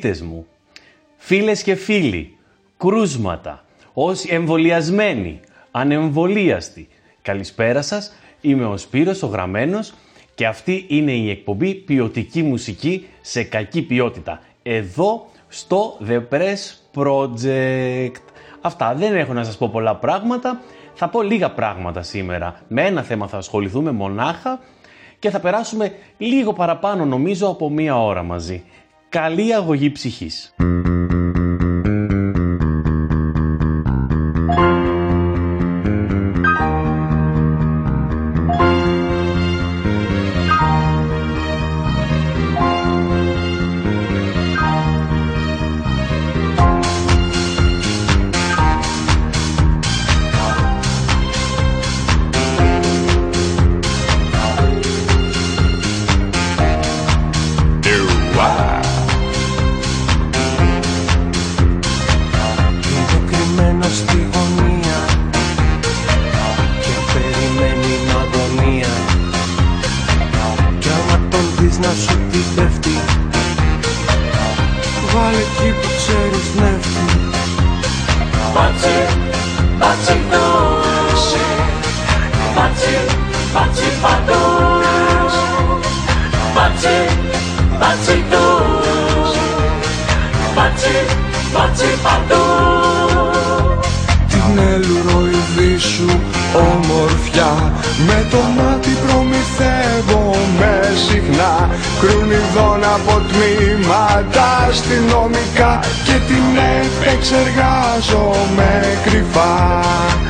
Συμπολίτες μου, φίλες και φίλοι, κρούσματα, όσοι εμβολιασμένοι, ανεμβολίαστοι, καλησπέρα σας, είμαι ο Σπύρος, ο Γραμμένος και αυτή είναι η εκπομπή ποιοτική μουσική σε κακή ποιότητα, εδώ στο The Press Project. Αυτά, δεν έχω να σας πω πολλά πράγματα, θα πω λίγα πράγματα σήμερα. Με ένα θέμα θα ασχοληθούμε μονάχα και θα περάσουμε λίγο παραπάνω νομίζω από μία ώρα μαζί. Καλή αγωγή ψυχής. Baci, baci dos Baci, baci pados Baci, baci dos Baci, baci pados Την ελουροειδή σου ομορφιά Με το μάτι προμηθεύομαι συχνά Κρουνιδών από τμήματα αστυνομικά Και την επεξεργάζομαι κρυφά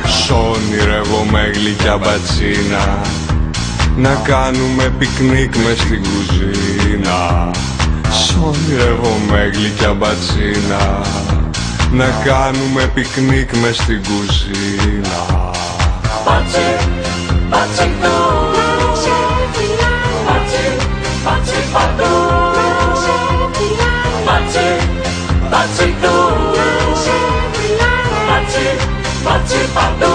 Σ' όνειρευομαι γλυκιά μπατσίνα Να κάνουμε πικνίκ μες στην κουζίνα Σ' όνειρευομαι γλυκιά μπατσίνα να κάνουμε πικνίκ μες στην κουζίνα Baci, baci dos Baci, baci pados Baci, baci dos Baci, baci pados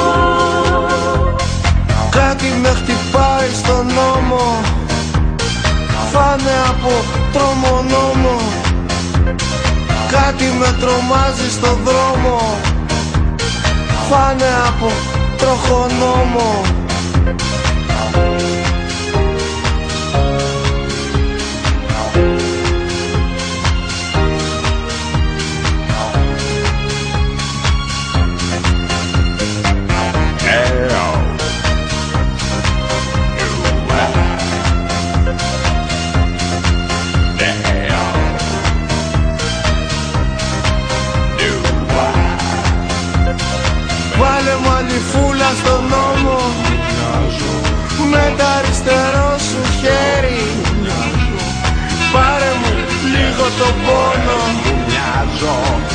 Κάτι με χτυπάει στον νόμο. Φάνε από τρόμο νόμο. Κάτι με τρομάζει στον δρόμο. Φάνε από τροχονόμο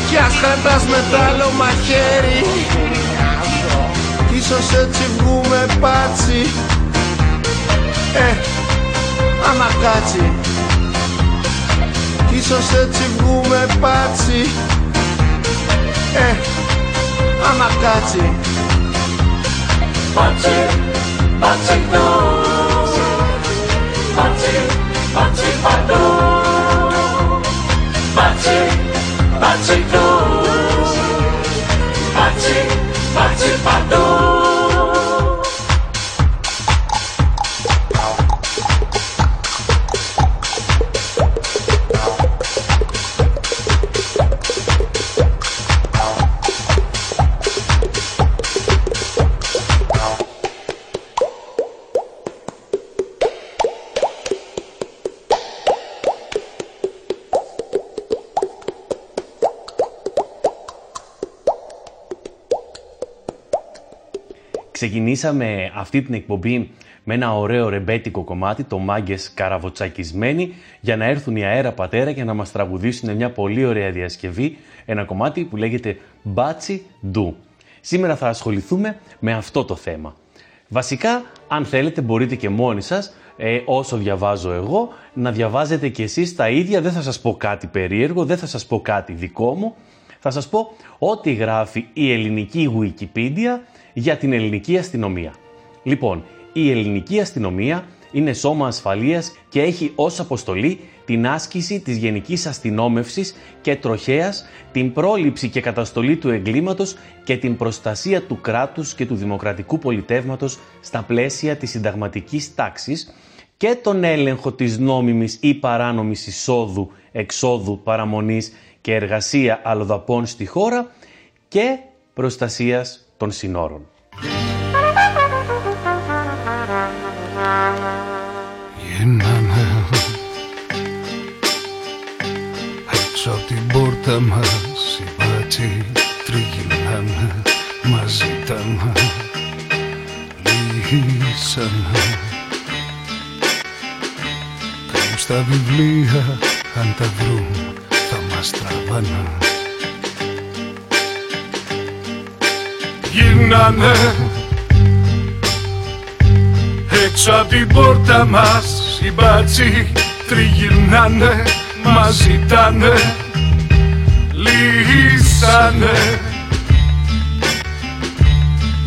Μιας χαρτάς με τ' άλλο μαχαίρι. Ίσως έτσι βγούμε πάτσι. Ε, άμα κάτσει. Ίσως έτσι βγούμε πάτσι. Ε, άμα κάτσει. Patsy, Patsy no. Patsy, Patsy Pachi knows. Pachi, Pachi, Pachi knows. Ξεκινήσαμε αυτή την εκπομπή με ένα ωραίο ρεμπέτικο κομμάτι, το «Μάγκες καραβοτσακισμένοι», για να έρθουν οι αέρα πατέρα και να μας τραγουδήσουν μια πολύ ωραία διασκευή, ένα κομμάτι που λέγεται «Μπάτσι Ντου». Σήμερα θα ασχοληθούμε με αυτό το θέμα. Βασικά, αν θέλετε, μπορείτε και μόνοι σας, ε, όσο διαβάζω εγώ, να διαβάζετε και εσείς τα ίδια. Δεν θα σας πω κάτι περίεργο, δεν θα σας πω κάτι δικό μου. Θα σας πω ό,τι γράφει η ελληνική Wikipedia για την ελληνική αστυνομία. Λοιπόν, η ελληνική αστυνομία είναι σώμα ασφαλείας και έχει ως αποστολή την άσκηση της γενικής αστυνόμευσης και τροχέας, την πρόληψη και καταστολή του εγκλήματος και την προστασία του κράτους και του δημοκρατικού πολιτεύματος στα πλαίσια της συνταγματικής τάξης και τον έλεγχο της νόμιμης ή παράνομης εισόδου, εξόδου, παραμονής και εργασία αλλοδαπών στη χώρα και προστασίας των συνόρων. Γίναμε έξω από την πόρτα μας οι μπάτσοι τριγυρνάνε μας ζητάνε λύσανε. Κάπου στα βιβλία αν τα βρουν θα μας τραβάνε Γυρνάνε έξω από την πόρτα μας οι μπάτσοι τριγυρνάνε μας ζητάνε λύσανε.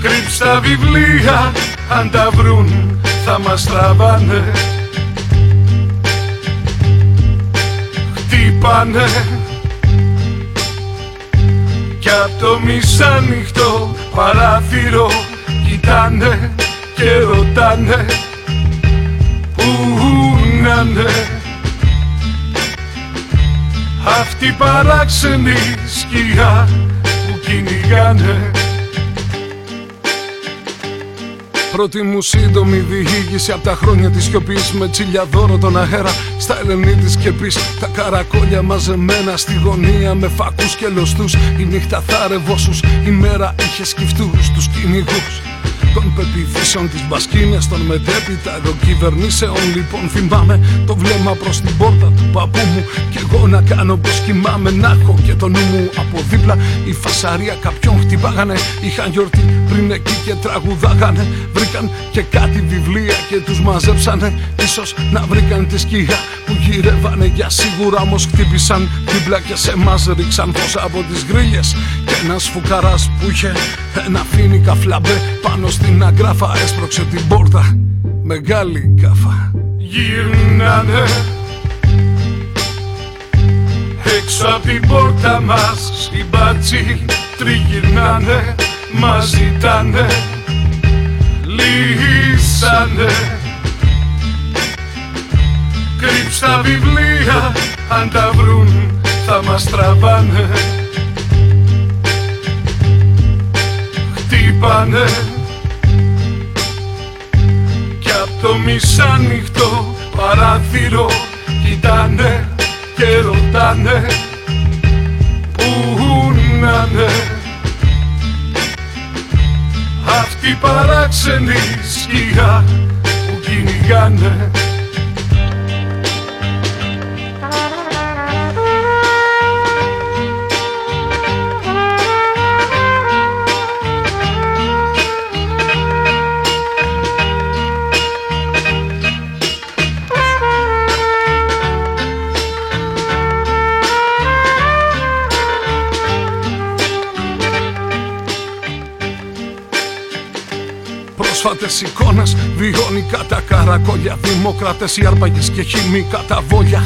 Κρύψ' τα βιβλία αν τα βρουν θα μας τραβάνε. Χτύπανε. Κι απ' το μισάνυχτο παράθυρο κοιτάνε και ρωτάνε Πού να είναι Αυτή η παράξενη σκιά που κυνηγάνε. Πρώτη μου σύντομη διήγηση από τα χρόνια της σιωπής Με τσιλιαδόρο τον αέρα στα ελενή της σκεπής Τα καρακόλια μαζεμένα στη γωνία με φακούς και λωστούς. Η νύχτα θάρευόσους, η μέρα είχε σκυφτούς τους κυνηγούς. Των πεπιθήσεων της μπασκίνες των μετέπειτα εδώ κυβερνήσεων. Λοιπόν θυμάμαι το βλέμμα προς την πόρτα του παππού μου. Και εγώ να κάνω πως κοιμάμαι να έχω και το νου μου από δίπλα. Η φασαρία κάποιον χτυπάγανε είχαν γιορτή πριν εκεί και τραγουδάγανε. Βρήκαν και κάτι βιβλία και τους μαζέψανε. Ίσως να βρήκαν τη σκιά που γυρεύανε. Για σίγουρα όμως χτύπησαν δίπλα και σε μας ρίξαν φως από τις γκρίλιες και ένας φουκαράς που είχε ένα φίνικα φλαμπέ πάνω στην αγκράφα έσπρωξε την πόρτα. Μεγάλη κάφα. Γυρνάνε Έξω από την πόρτα μας οι μπάτσοι τριγυρνάνε Μας ζητάνε Λύσανε. Κρύψ' τα βιβλία αν τα βρουν θα μας τραβάνε. Χτύπανε. Κι απ' το μισάνυχτο παράθυρο κοιτάνε και ρωτάνε Πού να είναι Αυτή η παράξενη σκιά που κυνηγάνε πρόσφατες εικόνες Βιώνει κατά καρακόλια. Δημοκράτες, οι άρπαγες και χυμοί κατά βόλια.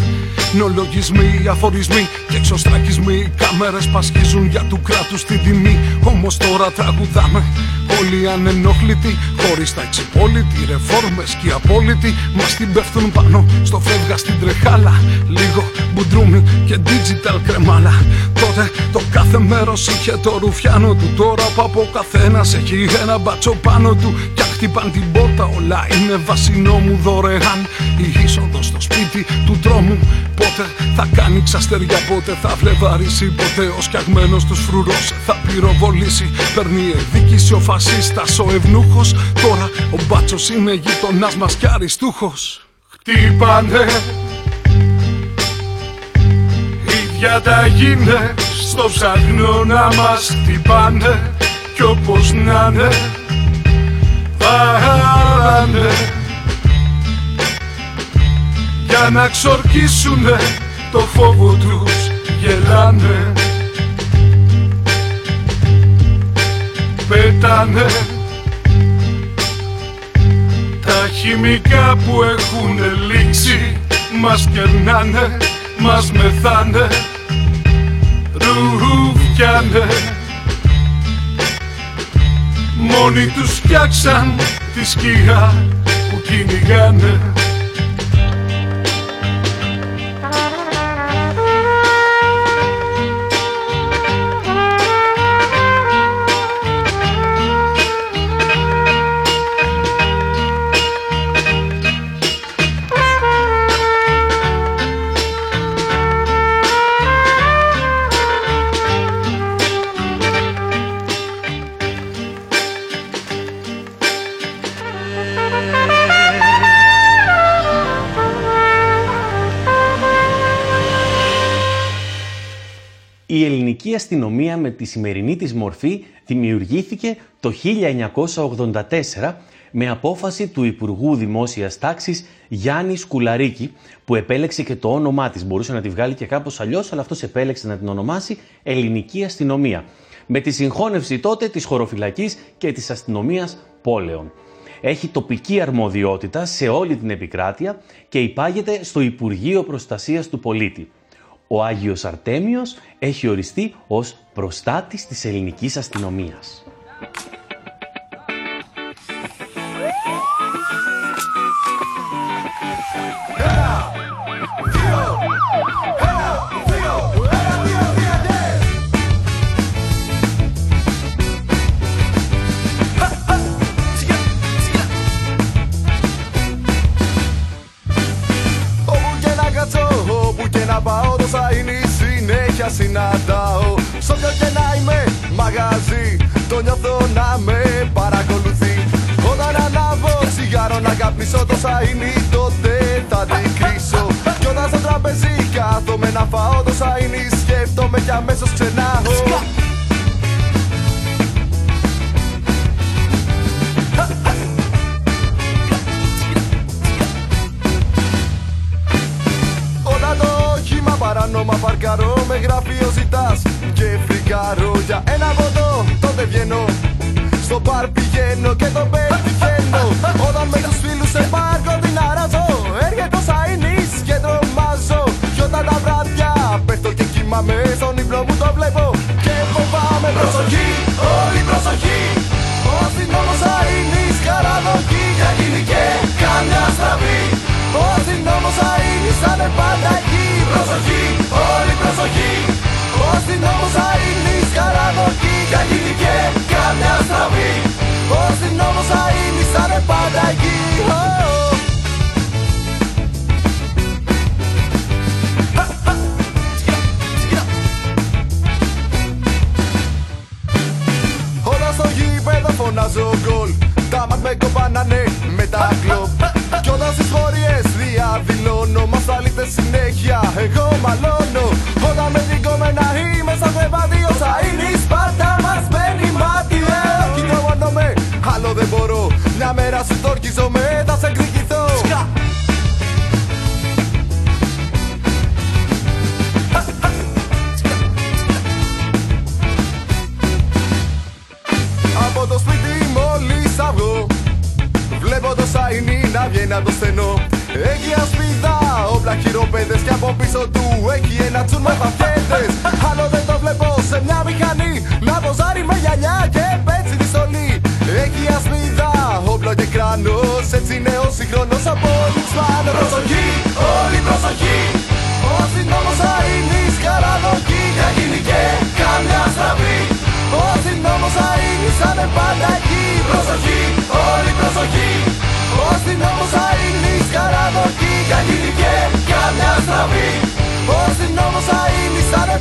Νολογισμοί, αφορισμοί και εξωστρακισμοί. Οι κάμερες πασχίζουν για του κράτους την τιμή. Όμως τώρα τραγουδάμε όλοι ανενόχλητοι Χωρίς τα εξυπόλοιτοι, ρεφόρμες και οι απόλυτοι Μας την πέφτουν πάνω στο φεύγα στην τρεχάλα. Λίγο μπουντρούμι και digital κρεμάλα. Τότε το κάθε μέρος είχε το ρουφιάνο του. Τώρα που από καθένας έχει ένα μπατσο πάνω του. Κι αν χτυπάν την πόρτα όλα είναι βασινό μου δωρεάν Η είσοδο στο σπίτι του τρόμου. Πότε θα κάνει ξαστεριά πότε θα φλεβαρίσει Πότε ο σκιαγμένος τους φρουρός θα πυροβολήσει. Παίρνει εδίκηση ο φασίστας ο ευνούχος. Τώρα ο μπάτσος είναι γειτονάς μας κι αριστούχος. Χτύπανε ίδια τα γίνε. Στο ψάχνω να μας χτυπάνε. Κι όπως να είναι βάλανε για να ξορκίσουνε το φόβο τους γελάνε. Πέτανε τα χημικά που έχουν λήξει μας κερνάνε, μας μεθάνε. Ρουφιάνε Μόνοι τους φτιάξαν τη σκιά που κυνηγάνε ελληνική αστυνομία με τη σημερινή της μορφή δημιουργήθηκε το 1984 με απόφαση του Υπουργού Δημόσιας Τάξης Γιάννη Σκουλαρίκη που επέλεξε και το όνομά της. Μπορούσε να τη βγάλει και κάπως αλλιώς, αλλά αυτός επέλεξε να την ονομάσει Ελληνική Αστυνομία. Με τη συγχώνευση τότε της χωροφυλακής και της αστυνομίας πόλεων. Έχει τοπική αρμοδιότητα σε όλη την επικράτεια και υπάγεται στο Υπουργείο Προστασίας του Πολίτη. Ο Άγιος Αρτέμιος έχει οριστεί ως προστάτης της ελληνικής αστυνομίας. Συνέχεια συναντάω. Σ' όποιο και να είμαι μαγαζί Το νιώθω να με παρακολουθεί. Όταν ανάβω τσιγάρο να καπνίσω Τόσα είναι τότε θα την κρίσω. Κι όταν στο τραπεζί κάθομαι να φάω Τόσα είναι σκέφτομαι κι αμέσως ξενάω γραφείο ζητάς. Και φρικάρω Για ένα ποτό τότε βγαίνω. Στο μπαρ πηγαίνω και το πετυχαίνω. Όταν με τους φίλους σε πάρκο την αράζω. Έρχεται ο Σαΐνης και τρομάζω. Κι όταν τα βράδια πέφτω και κοιμάμαι Στον ύπνο μου το βλέπω. Και φοβάμαι Προσοχή, όλη προσοχή. Ο αστυνόμος Σαΐνης καραδοκεί Για γίνει και καμιά στραβή Ο αστυνόμος Σαΐνης θα είναι πάντα εκεί. Προσοχή, όλη προσοχή. Ο αστυνόμος Σαΐνης καραδοκεί Για γίνει και καμιά στραβή. Ο αστυνόμος Σαΐνης θα είναι πάντα εκεί. Ω, ω. Όλα στο γήπεδο φωνάζω γκολ. Τα μάτ με κοπάνανε με τα κλοπ Κι όταν στις χωριές διαδηλώνω Μας αλήθες συνέχεια. Εγώ μαλώνω Όταν με την κομμένα είμαι στα δεβαδίο Θα είναι η σπάρτα μας μπαίνει μάτι ε, Όχι τρομώνομαι, άλλο δεν μπορώ Μια μέρα σου το όπλα χειροπέδες Και από πίσω του έχει ένα τσουν με παφιέτες Άλλο δεν το βλέπω σε μια μηχανή Να ποζάρει με γυαλιά και πέτσι τη στολή. Έχει ασπίδα, όπλο και κράνος Έτσι είναι ο σύγχρονος απόλυψαν Προσοχή, όλη προσοχή. Ο αστυνόμος θα είναι σκαραδοκή Για γίνει και καμιά στραβή. Ο αστυνόμος θα είναι σαν πάντα αστυνόμος θα είναι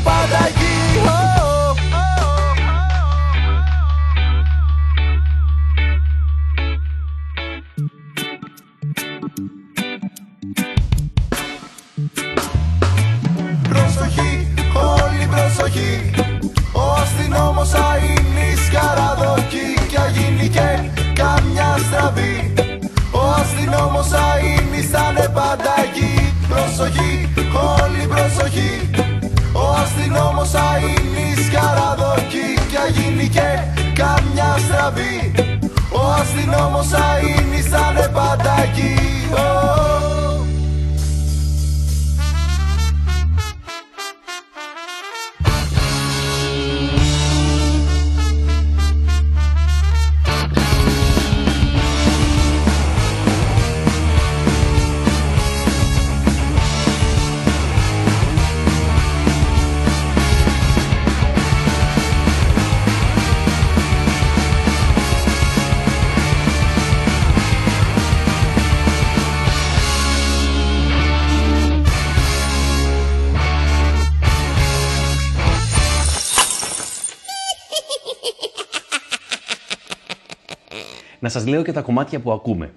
σας λέω και τα κομμάτια που ακούμε.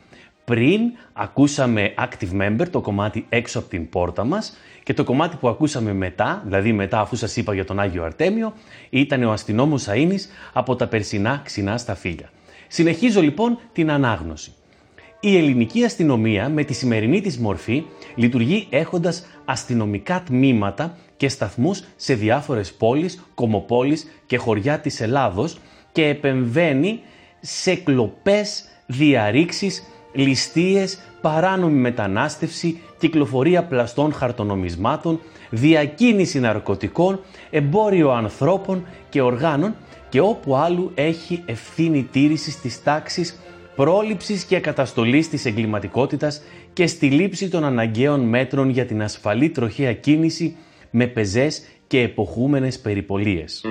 Πριν ακούσαμε Active Member, το κομμάτι έξω από την πόρτα μας και το κομμάτι που ακούσαμε μετά, δηλαδή μετά αφού σας είπα για τον Άγιο Αρτέμιο, ήταν ο αστυνόμος Αΐνης από τα περσινά ξινά στα φύλλα. Συνεχίζω λοιπόν την ανάγνωση. Η ελληνική αστυνομία με τη σημερινή της μορφή λειτουργεί έχοντας αστυνομικά τμήματα και σταθμούς σε διάφορες πόλεις, κομοπόλεις και χωριά της Ελλάδος και επεμβαίνει σε κλοπές, διαρρήξεις, ληστείες, παράνομη μετανάστευση, κυκλοφορία πλαστών χαρτονομισμάτων, διακίνηση ναρκωτικών, εμπόριο ανθρώπων και οργάνων και όπου άλλου έχει ευθύνη τήρησης της τάξης, πρόληψης και καταστολής της εγκληματικότητας και στη λήψη των αναγκαίων μέτρων για την ασφαλή τροχαία κίνηση με πεζές και εποχούμενες περιπολίες.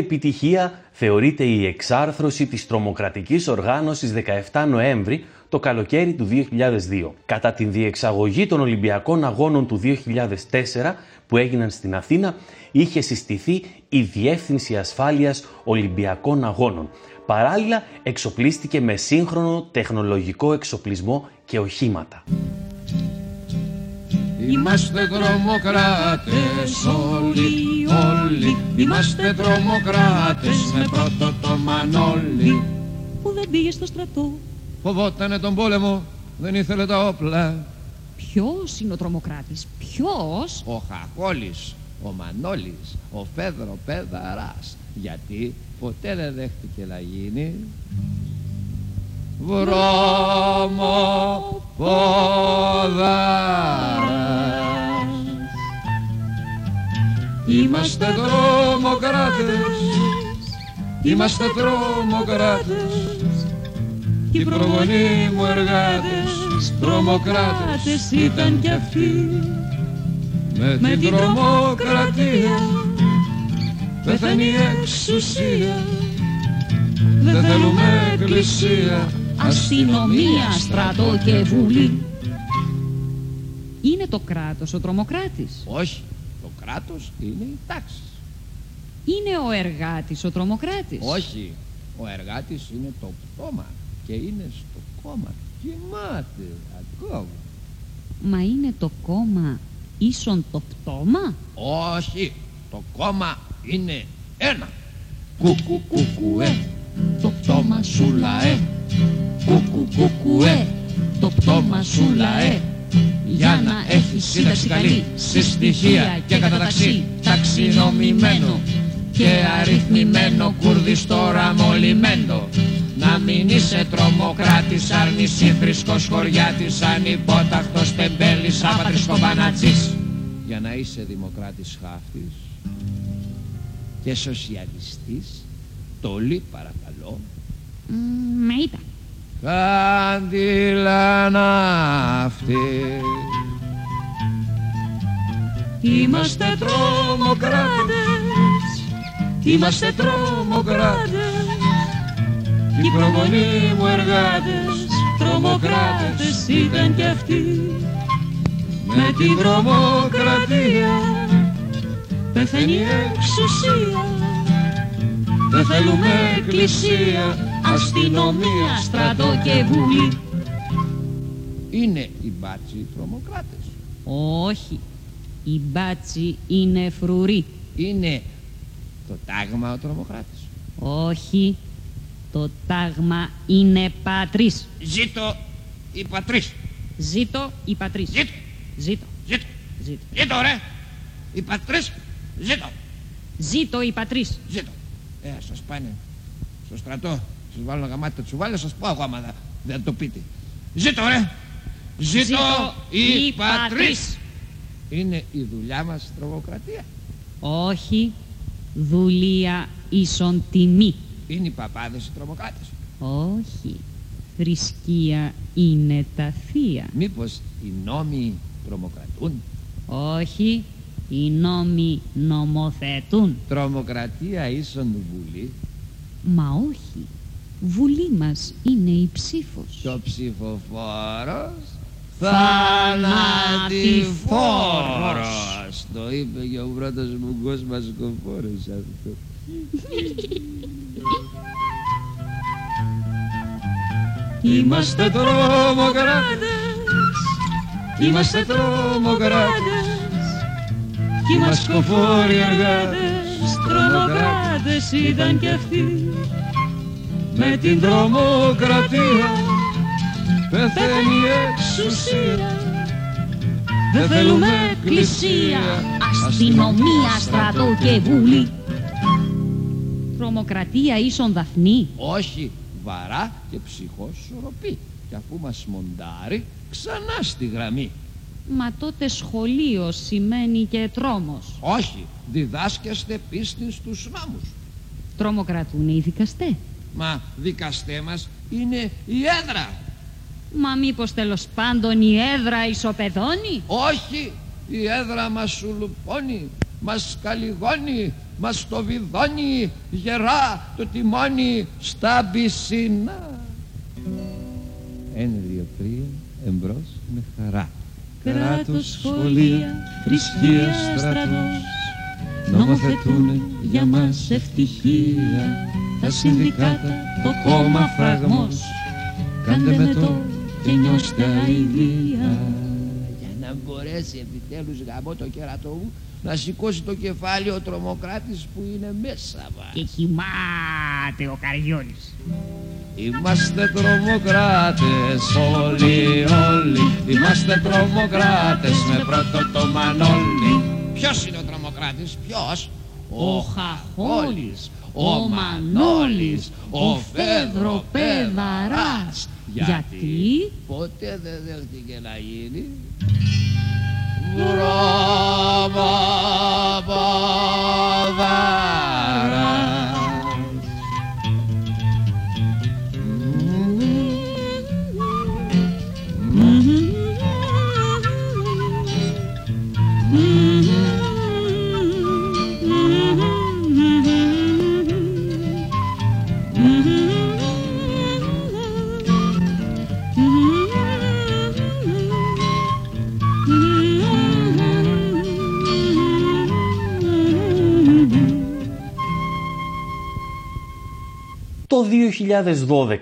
Επιτυχία θεωρείται η εξάρθρωση της τρομοκρατικής οργάνωσης 17 Νοέμβρη το καλοκαίρι του 2002. Κατά την διεξαγωγή των Ολυμπιακών Αγώνων του 2004 που έγιναν στην Αθήνα είχε συστηθεί η Διεύθυνση Ασφάλειας Ολυμπιακών Αγώνων. Παράλληλα εξοπλίστηκε με σύγχρονο τεχνολογικό εξοπλισμό και οχήματα. Είμαστε τρομοκράτες όλοι, όλοι Είμαστε τρομοκράτες με πρώτο το Μανώλη που δεν πήγε στο στρατό. Φοβότανε τον πόλεμο, δεν ήθελε τα όπλα Ποιος είναι ο τρομοκράτης, ποιος; Ο Χαχόλης, ο Μανώλης, ο Φέδρο Πέδαρας Γιατί ποτέ δεν δέχτηκε να γίνει Βρώμο πόδαρας Είμαστε τρομοκράτες. Είμαστε τρομοκράτες. Κι οι προγονείς μου εργάτες Τρομοκράτες ήταν κι αυτοί. Με την τρομοκρατία Πεθαίνει η εξουσία. Δεν θέλουμε εκκλησία Αστυνομία, στρατό και βουλή. Είναι το κράτος ο τρομοκράτης; Όχι, το κράτος είναι η τάξη Είναι ο εργάτης ο τρομοκράτης; Όχι, ο εργάτης είναι το πτώμα και είναι στο κόμμα. Κοιμάται ακόμα. Μα είναι το κόμμα ίσον το πτώμα; Όχι, το κόμμα είναι ένα. Κουκου κουκουέ, το πτώμα σου λαέ. Κουκου κουκουέ, το πτώμα σου λαέ. Για να έχεις σύνταξη καλή, σε στοιχεία και καταταξή, ταξινομημένο και αριθμημένο κουρδιστόρα μολυμένο. Να μην είσαι τρομοκράτης, αρνησίφρισκος χωριάτης, ανυπόταχτος τεμπέλης, άπατρης κομπανατζής. Για να είσαι δημοκράτης χάφτης και σοσιαλιστής, τολί παρακαλώ, Μ, με είπα. Κάντιλα ναύτη Είμαστε τρομοκράτες. Είμαστε τρομοκράτες. Κι οι προγονείς μου εργάτες Τρομοκράτες ήταν κι αυτοί. Με την τρομοκρατία Πεθαίνει η εξουσία Δεν θέλουμε εκκλησία Αστυνομία, στρατό και βουλή. Είναι οι μπάτσοι τρομοκράτες Όχι. Η μπάτσι είναι φρουρή. Είναι το τάγμα ο τρομοκράτης Όχι. Το τάγμα είναι πατρίς. Ζήτω η πατρίς Ζήτω η πατρίς. Ζήτω, Ζήτω. ζήτω, Ζήτω. ζήτω ρε Η πατρίς, ζήτω, Ζήτω η πατρίς. ζήτω Ε, σας πάνε στο στρατό Σας βάλω ένα γαμάτι τα τσουβάλια, σας πω εγώ άμα δεν- δεν το πείτε Ζήτω ρε Ζήτω η πατρίς Είναι η δουλειά μας τρομοκρατία Όχι. Δουλεία ίσον τιμή. Είναι οι παπάδες οι τρομοκράτες Όχι. Θρησκεία είναι τα θεία. Μήπως οι νόμοι τρομοκρατούν; Όχι. Οι νόμοι νομοθετούν. Τρομοκρατία ίσον βουλή Μα όχι. Βουλή μας είναι η ψήφος. Και ο ψηφοφόρος Θανατηφόρος. Το είπε και ο πρώτος μου κόσμας κοφόρος αυτό Είμαστε τρομοκράτες Είμαστε τρομοκράτες Κι οι σκοφόροι εργάτες Τρομοκράτες ήταν κι αυτοί Με την τρομοκρατία Πεθαίνει η εξουσία Δεν θέλουμε εκκλησία Αστυνομία, στρατό και βουλή. Τρομοκρατία ίσον δαφνή. Όχι, βαρά και ψυχοσορροπή Και αφού μας μοντάρει ξανά στη γραμμή Μα τότε σχολείο σημαίνει και τρόμος. Όχι, διδάσκεστε πίστη στους νόμους Τρομοκρατούν οι δικαστές. Μα δικαστέ μας είναι η έδρα Μα μήπως τέλος πάντων η έδρα ισοπεδώνει; Όχι, η έδρα μας σου λουπώνει Μας καλυγώνει, μας το βιδώνει Γερά το τιμόνι στα πισίνα Ένα, δύο, τρία, εμπρός με χαρά Κράτος, σχολεία, θρησκεία, στρατός. Νομοθετούνε για μας ευτυχία Τα συνδικάτα, το κόμμα φραγμός. Κάντε με το και νιώστε αηδία. Για να μπορέσει επιτέλους γαμό το κερατό μου να σηκώσει το κεφάλι ο τρομοκράτης που είναι μέσα μας. Και κοιμάται ο Καριόλης Είμαστε τρομοκράτες όλοι όλοι. Είμαστε τρομοκράτες με πρώτο το Μανώλη. Ποιος είναι ο τρομοκράτης, ποιος; Ο Χαχόλης, ο Μανώλης, ο Φέδρο Πεδαράς Γιατί; Ποτέ δεν δέχτηκε να γίνει. Βρωμοποδαράς Το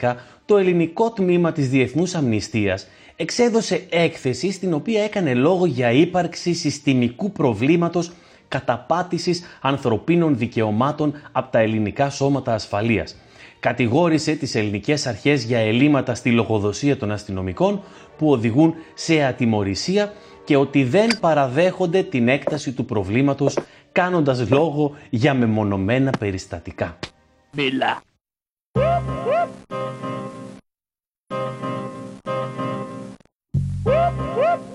2012 το ελληνικό τμήμα της Διεθνούς Αμνηστίας εξέδωσε έκθεση στην οποία έκανε λόγο για ύπαρξη συστημικού προβλήματος καταπάτησης ανθρωπίνων δικαιωμάτων από τα ελληνικά σώματα ασφαλείας. Κατηγόρησε τις ελληνικές αρχές για ελλείμματα στη λογοδοσία των αστυνομικών που οδηγούν σε ατιμορρησία και ότι δεν παραδέχονται την έκταση του προβλήματος κάνοντας λόγο για μεμονωμένα περιστατικά.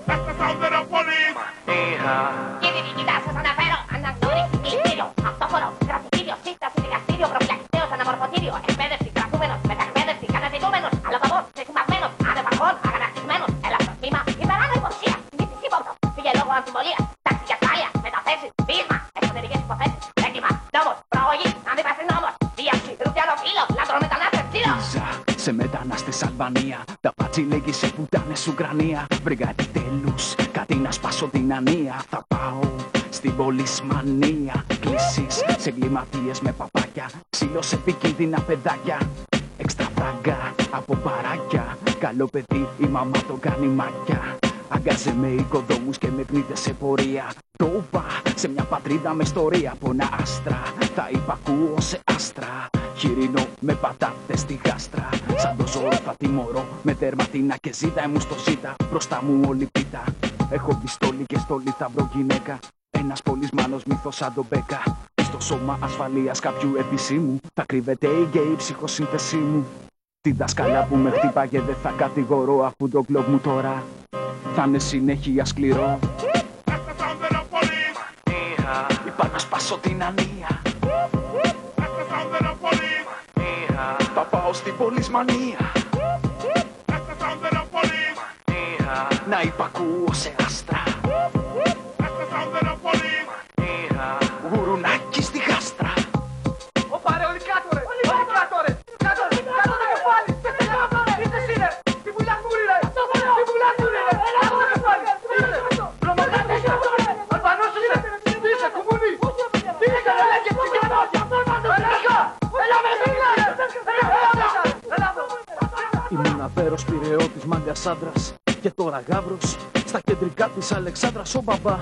That's the sound of the police! Hija. Παιδάκια Έξτρα φράγκα από παράκια. Καλό παιδί η μαμά το κάνει μάκια Αγκάζε με οικοδόμους και με πνίδες σε πορεία. Το βα σε μια πατρίδα με ιστορία. Από ένα άστρα Θα υπακούω σε άστρα. Χοιρινό με πατάτες στη γάστρα. Σαν το ζώο θα τιμωρώ με τερματίνα και ζήτα. Μου στο ζήτα Μπροστά μου όλη πίτα. Έχω πιστόλι και στολή θα βρω γυναίκα. Ένας πολυσμάνος μύθος σαν τον Μπέκα. Στο σώμα ασφαλείας κάποιου επισήμου. Θα κρύβεται η γκέι ψυχοσύνθεσή μου. Τη δασκαλά που με χτύπαγε δεν θα κατηγορώ Αφού το κλόβ μου τώρα. Θα είναι συνέχεια σκληρό. Είπα να σπάσω την ανία. Θα πάω στην πολυσμανία. Να υπακούω σε πυρεώτης μάγκας άντρας Και τώρα γάβρος Στα κεντρικά της Αλεξάνδρας Ο μπαμπά.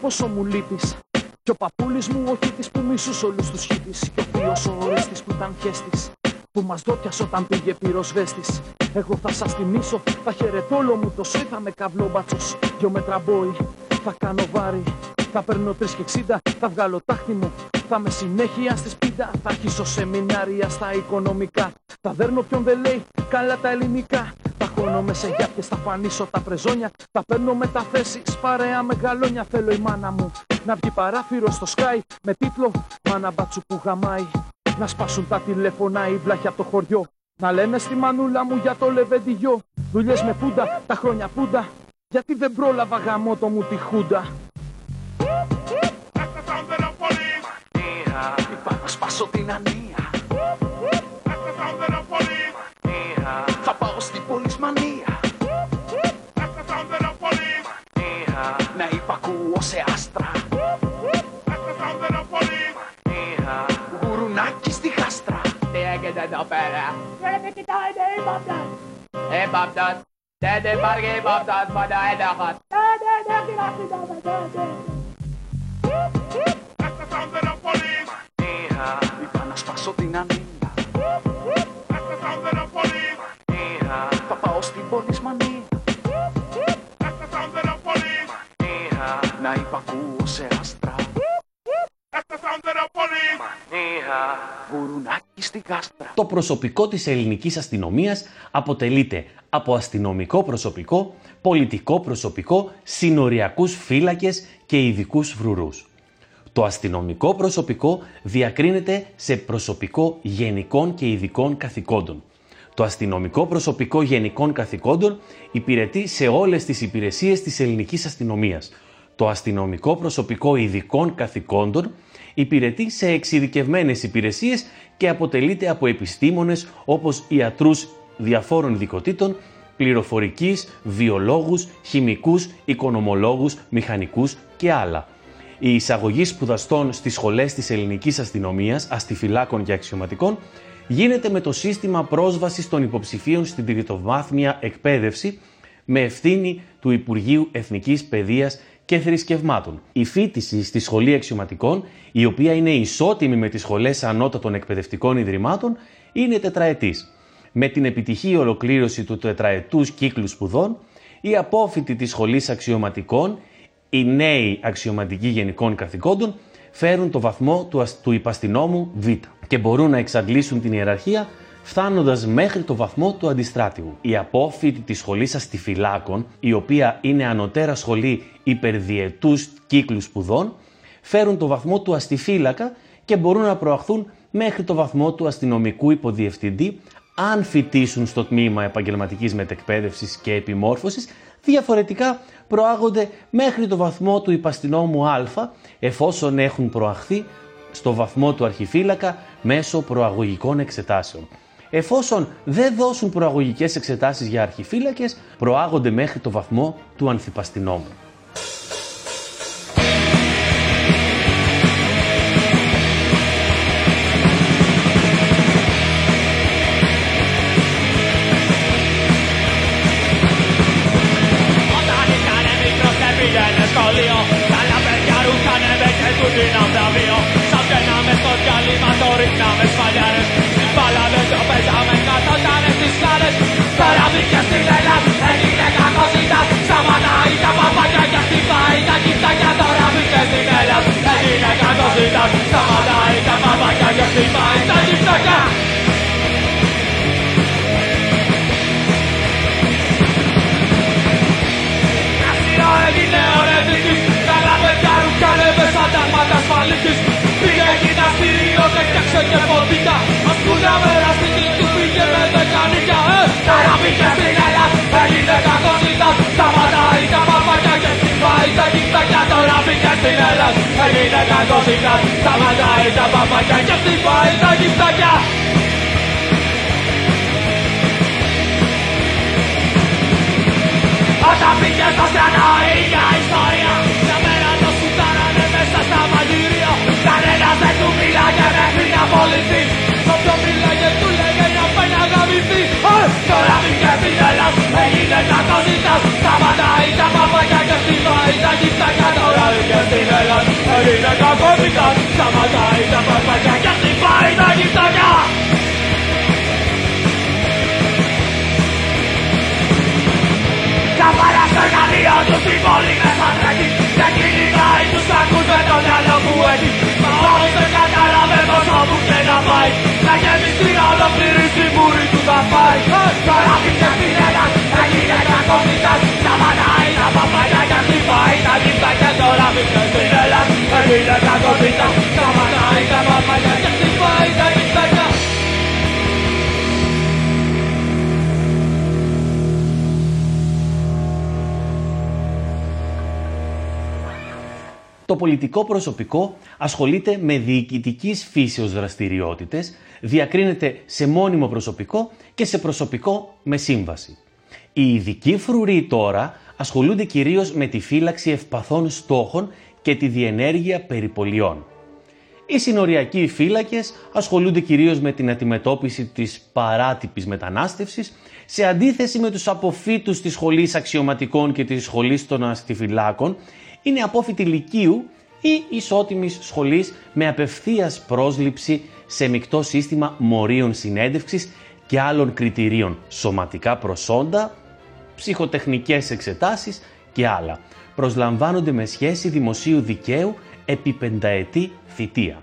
Πόσο μου λείπεις Κι ο παππούλης μου ο χίτης που μίσους όλους τους χίτης Κι ο θείος ο ορέστης που ήταν χέστης που μας δόκιασε όταν πήγε πυροσβέστης Εγώ θα σας τιμήσω, θα χαιρετώ όλο μου το σόι Θα με καβλό μπάτσος, δυο μέτρα μπόι Θα κάνω βάρη, θα παίρνω τρεις και εξήντα Θα βγάλω τάχτη μου, θα με συνέχεια στη σπίτα Θα αρχίσω σεμινάρια στα οικονομικά. Θα δέρνω ποιον δεν λέει καλά τα ελληνικά Θα χώνομαι σε γιάπιες, θα φανίσω τα πρεζόνια Θα παίρνω μεταθέσεις, παρέα μεγαλόνια Θέλω η μάνα μου να βγει παράθυρο στο Sky Με τίτλο «Μάνα μπάτσου που γαμάει» Να σπάσουν τα τηλέφωνα οι βλάχοι από το χωριό. Να λένε στη μανούλα μου για το λεβεντιγιό. Δουλειές με πούντα, τα χρόνια πούντα. Γιατί δεν πρόλαβα γαμό το μου τη χούντα. Είπα να σπάσω την ανία. Να υπακούω σε άστρα. Γουρουνάκι στη γάστρα. Τι έγινε εδώ πέρα; Πρέπει κοιτάτε ύποπτος. Ύποπτος. Δεν υπάρχει ύποπτος μόνο ένοχος. Δεν δεν χρειάζεται να μετέχει. Είπα να σπάσω την ανία. Να υπακούω σε άστρα. Γουρουνάκι στη γάστρα. Το προσωπικό της ελληνικής αστυνομίας αποτελείται από αστυνομικό προσωπικό, πολιτικό προσωπικό, συνοριακούς φύλακες και ειδικούς φρουρούς. Το αστυνομικό προσωπικό διακρίνεται σε προσωπικό γενικών και ειδικών καθηκόντων. Το αστυνομικό προσωπικό γενικών καθηκόντων υπηρετεί σε όλες τις υπηρεσίες της ελληνικής αστυνομίας. Το αστυνομικό προσωπικό ειδικών καθηκόντων υπηρετεί σε εξειδικευμένες υπηρεσίες και αποτελείται από επιστήμονες όπως ιατρούς διαφόρων ειδικοτήτων, πληροφορικής, βιολόγους, χημικούς, οικονομολόγους, μηχανικούς και άλλα. Η εισαγωγή σπουδαστών στις σχολές της ελληνικής αστυνομίας, αστιφυλάκων και αξιωματικών γίνεται με το σύστημα πρόσβασης των υποψηφίων στην τριτοβάθμια εκπαίδευση με ευθύνη του Υπουργείου Εθνικής Παιδείας και Θρησκευμάτων. Η φίτηση στη Σχολή Αξιωματικών, η οποία είναι ισότιμη με τις σχολές ανώτατων εκπαιδευτικών ιδρυμάτων, είναι τετραετής. Με την επιτυχή ολοκλήρωση του τετραετούς κύκλου σπουδών, οι απόφοιτοι της Σχολής Αξιωματικών, οι νέοι αξιωματικοί γενικών καθηκόντων, φέρουν το βαθμό του, ασ- του υπαστηνόμου Β και μπορούν να εξαντλήσουν την ιεραρχία φτάνοντας μέχρι το βαθμό του αντιστράτηγου. Οι απόφοιτοι της σχολής αστιφυλάκων, η οποία είναι ανωτέρα σχολή υπερδιετούς κύκλου σπουδών, φέρουν το βαθμό του αστιφύλακα και μπορούν να προαχθούν μέχρι το βαθμό του αστυνομικού υποδιευθυντή αν φοιτήσουν στο τμήμα επαγγελματικής μετεκπαίδευσης και επιμόρφωσης, διαφορετικά προάγονται μέχρι το βαθμό του υπαστηνόμου Α, εφόσον έχουν προαχθεί στο βαθμό του αρχιφύλακα μέσω προαγωγικών εξετάσεων. Εφόσον δεν δώσουν προαγωγικές εξετάσεις για αρχιφύλακες, προάγονται μέχρι το βαθμό του ανθιπαστηνόμου. Έγινε κακοσύτας Σταματάει τα παπάκια και χτυπάει τα κυφτάκια Όταν πήγε στο στρατό ίδια ιστορία. Μια μέρα το σουτάρανε μέσα στα μαγειρία. Κανένας δεν του μίλαγε μέχρι να απολυθεί Όποιο μίλαγε του Venga a a a. παρά στο εργαλείο τους η πόλη μέσα τρέχει Και κυνηγάει τους κακούς με το μυαλό που έχει Μα όλος δεν κατάλαβε πως όπου και να πάει Θα γεμιστεί να ολοκληρεί στη του θα πάει Τώρα ένα, θα γίνεται Να Σταματάει τα παπαλιά και χτυπάει τα νύχτα Και τώρα πήγε στην ένα, θα γίνεται Να Σταματάει τα παπαλιά και χτυπάει τα Το πολιτικό προσωπικό ασχολείται με διοικητικής φύσεως δραστηριότητες, διακρίνεται σε μόνιμο προσωπικό και σε προσωπικό με σύμβαση. Οι ειδικοί φρουροί τώρα ασχολούνται κυρίως με τη φύλαξη ευπαθών στόχων και τη διενέργεια περιπολιών. Οι συνοριακοί φύλακες ασχολούνται κυρίως με την αντιμετώπιση της παράτυπης μετανάστευσης σε αντίθεση με τους αποφύτους της σχολής αξιωματικών και της σχολής των αστιφυλάκων είναι απόφοιτοι λυκείου ή ισότιμης σχολής με απευθείας πρόσληψη σε μεικτό σύστημα μορίων συνέντευξης και άλλων κριτηρίων, σωματικά προσόντα, ψυχοτεχνικές εξετάσεις και άλλα. Προσλαμβάνονται με σχέση δημοσίου δικαίου επί πενταετή θητεία.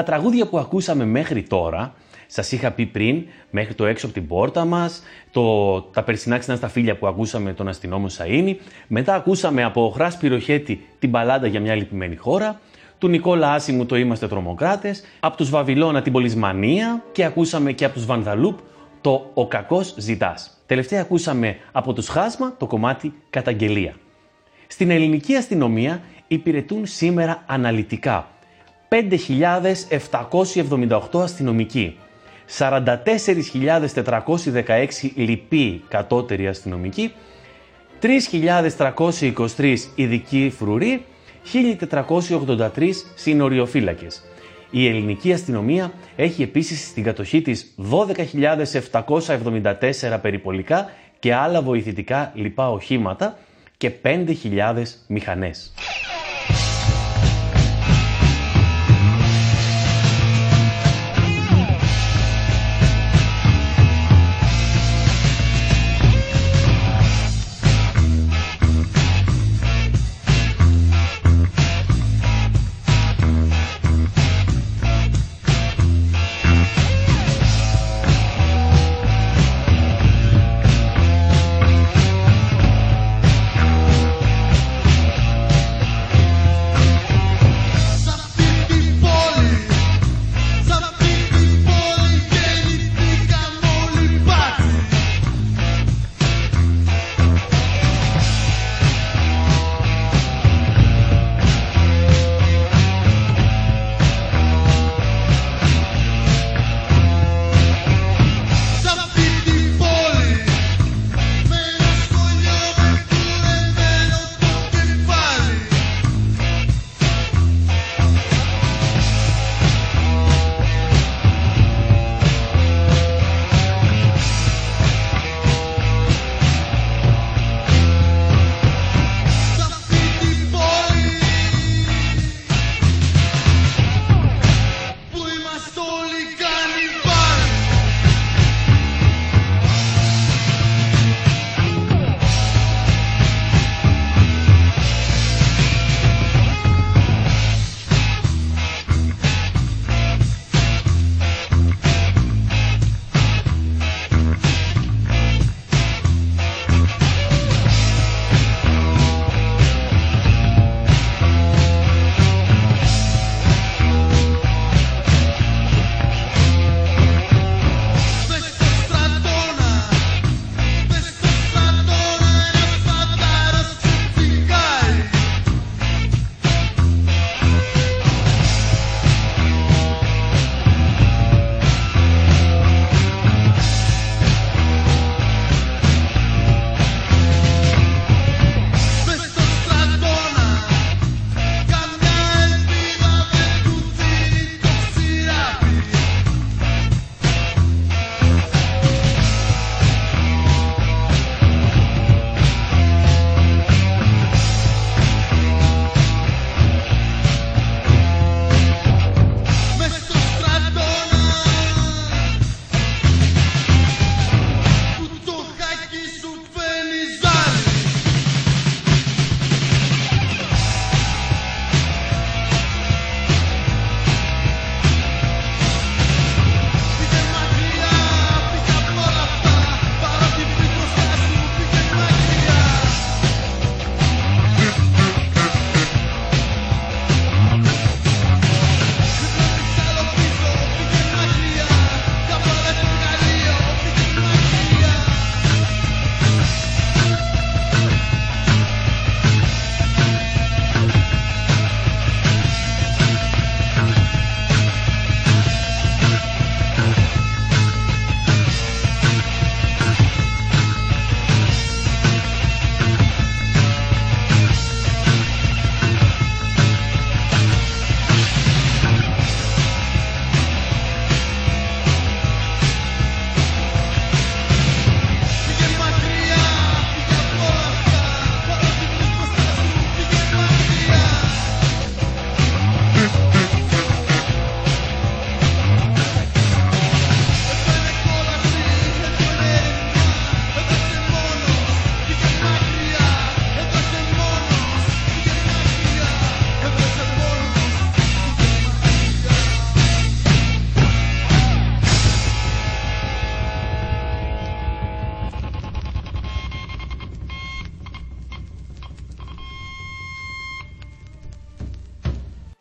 Τα τραγούδια που ακούσαμε μέχρι τώρα, σας είχα πει πριν, μέχρι το έξω από την πόρτα μας, το, τα περσινά ξινά στα φίλια που ακούσαμε τον αστυνόμο Σαΐνη, μετά ακούσαμε από Χράς Πυροχέτη την μπαλάντα για μια λυπημένη χώρα, του Νικόλα Άσιμου το «Είμαστε τρομοκράτες», από τους Βαβυλώνα την Πολυσμανία και ακούσαμε και από τους Βανδαλούπ το «Ο κακός ζητάς». Τελευταία ακούσαμε από τους Χάσμα το κομμάτι «Καταγγελία». Στην ελληνική αστυνομία υπηρετούν σήμερα αναλυτικά 5.778 αστυνομικοί, 44.416 λοιποί κατώτεροι αστυνομικοί, 3.323 ειδικοί φρουροί, 1.483 συνοριοφύλακες. Η ελληνική αστυνομία έχει επίσης στην κατοχή της 12.774 περιπολικά και άλλα βοηθητικά λοιπά οχήματα και 5.000 μηχανές.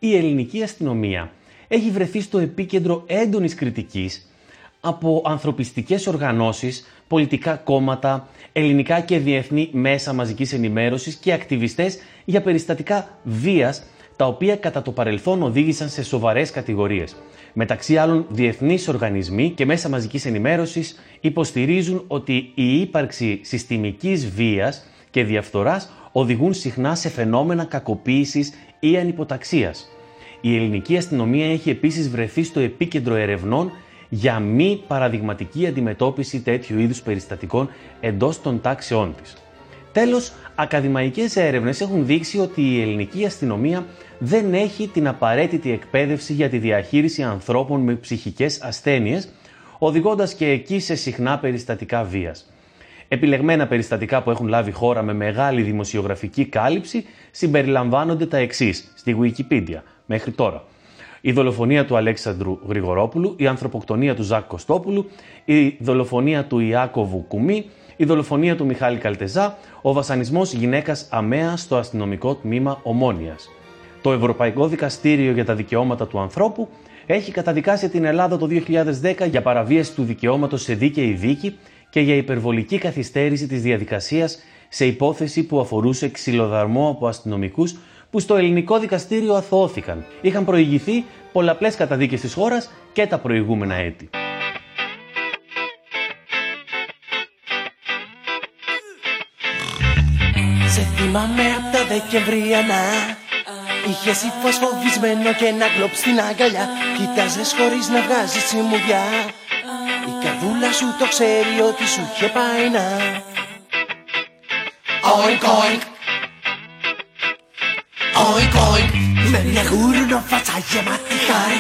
Η ελληνική αστυνομία έχει βρεθεί στο επίκεντρο έντονης κριτικής από ανθρωπιστικές οργανώσεις, πολιτικά κόμματα, ελληνικά και διεθνή μέσα μαζικής ενημέρωσης και ακτιβιστές για περιστατικά βίας, τα οποία κατά το παρελθόν οδήγησαν σε σοβαρές κατηγορίες. Μεταξύ άλλων, διεθνείς οργανισμοί και μέσα μαζικής ενημέρωσης υποστηρίζουν ότι η ύπαρξη συστημικής βίας και διαφθοράς οδηγούν συχνά σε φαινόμενα κακοποίησης ή ανυποταξίας. Η ελληνική αστυνομία έχει επίσης βρεθεί στο επίκεντρο ερευνών για μη παραδειγματική αντιμετώπιση τέτοιου είδους περιστατικών εντός των τάξεών της. Τέλος, ακαδημαϊκές έρευνες έχουν δείξει ότι η ελληνική αστυνομία δεν έχει την απαραίτητη εκπαίδευση για τη διαχείριση ανθρώπων με ψυχικές ασθένειες, οδηγώντας και εκεί σε συχνά περιστατικά βίας. Επιλεγμένα περιστατικά που έχουν λάβει χώρα με μεγάλη δημοσιογραφική κάλυψη συμπεριλαμβάνονται τα εξής στη Wikipedia μέχρι τώρα. Η δολοφονία του Αλέξανδρου Γρηγορόπουλου, η ανθρωποκτονία του Ζακ Κωστόπουλου, η δολοφονία του Ιάκωβου Κουμί, η δολοφονία του Μιχάλη Καλτεζά, ο βασανισμός γυναίκας αμαία στο αστυνομικό τμήμα Ομόνιας. Το Ευρωπαϊκό Δικαστήριο για τα Δικαιώματα του Ανθρώπου έχει καταδικάσει την Ελλάδα το 2010 για παραβίαση του δικαιώματος σε δίκαιη δίκη και για υπερβολική καθυστέρηση της διαδικασίας σε υπόθεση που αφορούσε ξυλοδαρμό από αστυνομικούς που στο ελληνικό δικαστήριο αθωώθηκαν. Είχαν προηγηθεί πολλαπλές καταδίκες της χώρας και τα προηγούμενα έτη. Σε θυμάμαι απ' τα Δεκεμβριανά. Είχες ύφος φοβισμένο και ένα γκλοπ στην αγκαλιά. Κοίταζες χωρίς να βγάζεις τσιμουδιά. Η καρδούλα σου το ξέρει ότι σου είχε πάει να. Oink oink Oink oink Με μια γούρουνο φάτσα γεμάτη χάρη.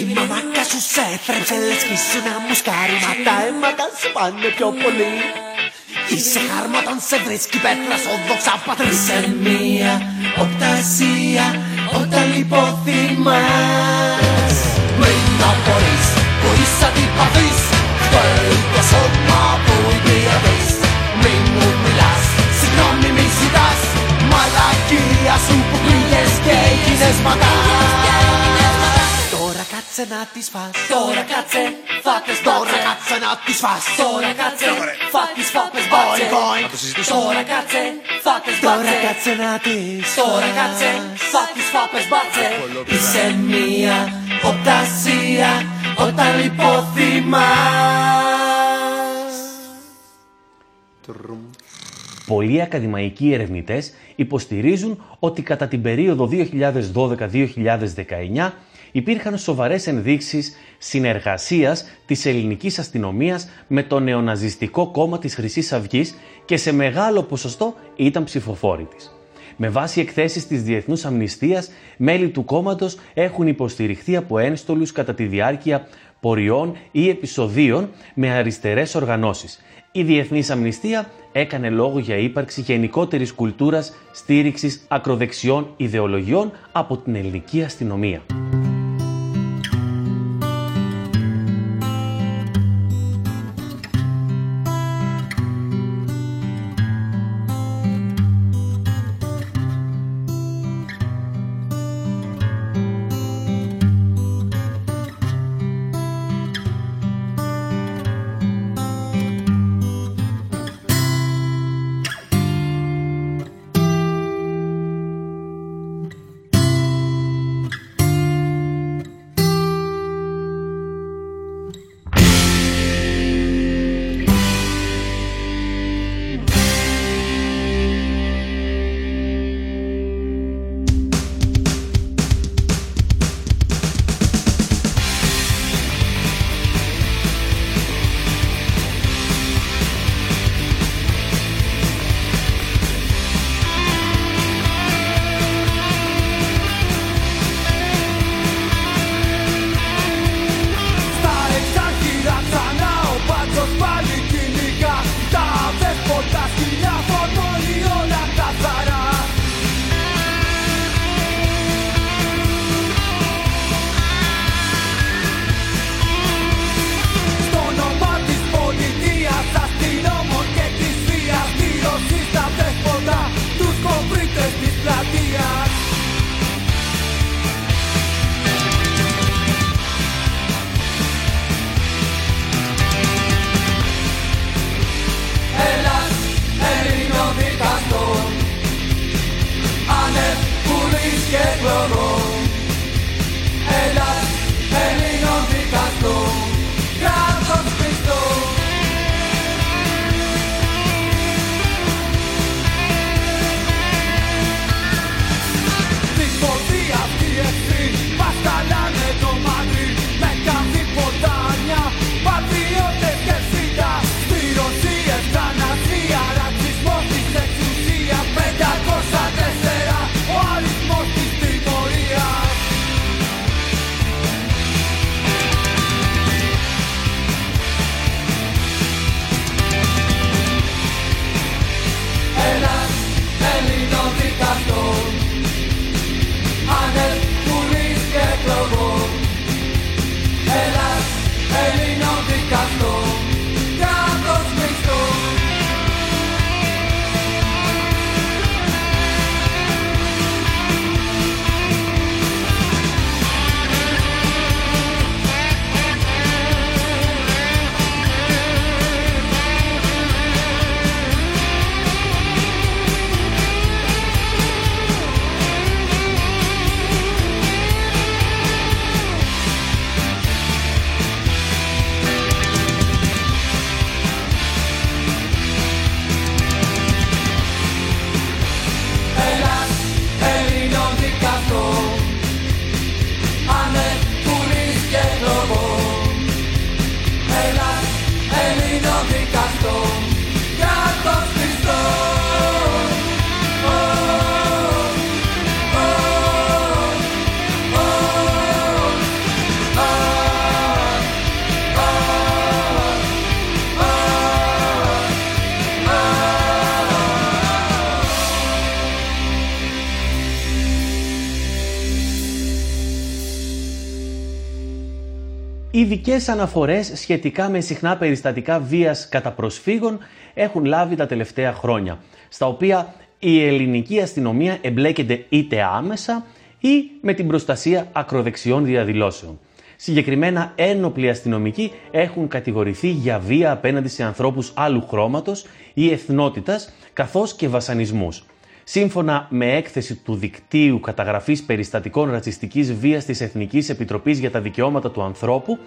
Η μαμάκα σου σε έθρεψε λες κι ήσουν να μου σκάρει. Μα τα αίματα σου πάνε πιο πολύ. Είσαι χαρμόταν σε βρίσκει πέτρα οδόξα πατρί Σε μία οπτασία όταν λιποθυμάς Μην να μπορείς που είσαι αντιπαθής. Φταίει το σώμα που υπηρετείς. Μην μου μιλάς, σου που πήγες και έγινες ματάς Τώρα κάτσε να τις φας. Τώρα κάτσε φάτες Τώρα κάτσε να τις φας. Τώρα κάτσε φάτες φάτες μπάτσε. Τώρα κάτσε φάτες Τώρα κάτσε να τις Τώρα κάτσε φάτες φάτες μπάτσε. Είσαι μία οπτασία όταν λιποθυμάς Πολλοί ακαδημαϊκοί ερευνητές υποστηρίζουν ότι κατά την περίοδο 2012-2019 υπήρχαν σοβαρές ενδείξεις συνεργασίας της ελληνικής αστυνομίας με το νεοναζιστικό κόμμα της Χρυσής Αυγής και σε μεγάλο ποσοστό ήταν ψηφοφόροι της. Με βάση εκθέσεις της Διεθνούς Αμνηστίας, μέλη του κόμματος έχουν υποστηριχθεί από ένστολους κατά τη διάρκεια ποριών ή επεισοδίων με αριστερές οργανώσεις. Η Διεθνής Αμνηστία έκανε λόγο για ύπαρξη γενικότερης κουλτούρας στήριξης ακροδεξιών ιδεολογιών από την ελληνική αστυνομία. Ειδικές αναφορές σχετικά με συχνά περιστατικά βίας κατά προσφύγων έχουν λάβει τα τελευταία χρόνια, στα οποία η ελληνική αστυνομία εμπλέκεται είτε άμεσα ή με την προστασία ακροδεξιών διαδηλώσεων. Συγκεκριμένα, ένοπλοι αστυνομικοί έχουν κατηγορηθεί για βία απέναντι σε ανθρώπους άλλου χρώματος ή εθνότητας, καθώς και βασανισμούς. Σύμφωνα με έκθεση του Δικτύου Καταγραφής Περιστατικών Ρατσιστικής Βίας της Εθνικής Επιτροπής για τα Δικαιώματα του Ανθρώπου,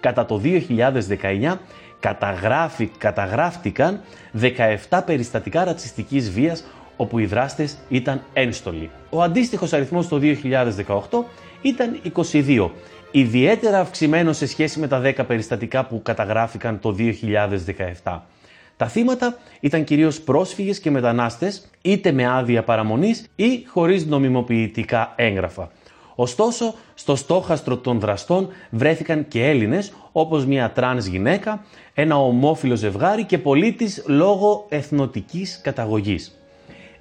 κατά το 2019 καταγράφει, καταγράφτηκαν 17 περιστατικά ρατσιστικής βίας όπου οι δράστες ήταν ένστολοι. Ο αντίστοιχος αριθμός το 2018 ήταν 22, ιδιαίτερα αυξημένο σε σχέση με τα 10 περιστατικά που καταγράφηκαν το 2017. Τα θύματα ήταν κυρίως πρόσφυγες και μετανάστες, είτε με άδεια παραμονής ή χωρίς νομιμοποιητικά έγγραφα. Ωστόσο, στο στόχαστρο των δραστών βρέθηκαν και Έλληνες, όπως μια τρανς γυναίκα, ένα ομόφυλο ζευγάρι και πολίτης λόγω εθνοτικής καταγωγής.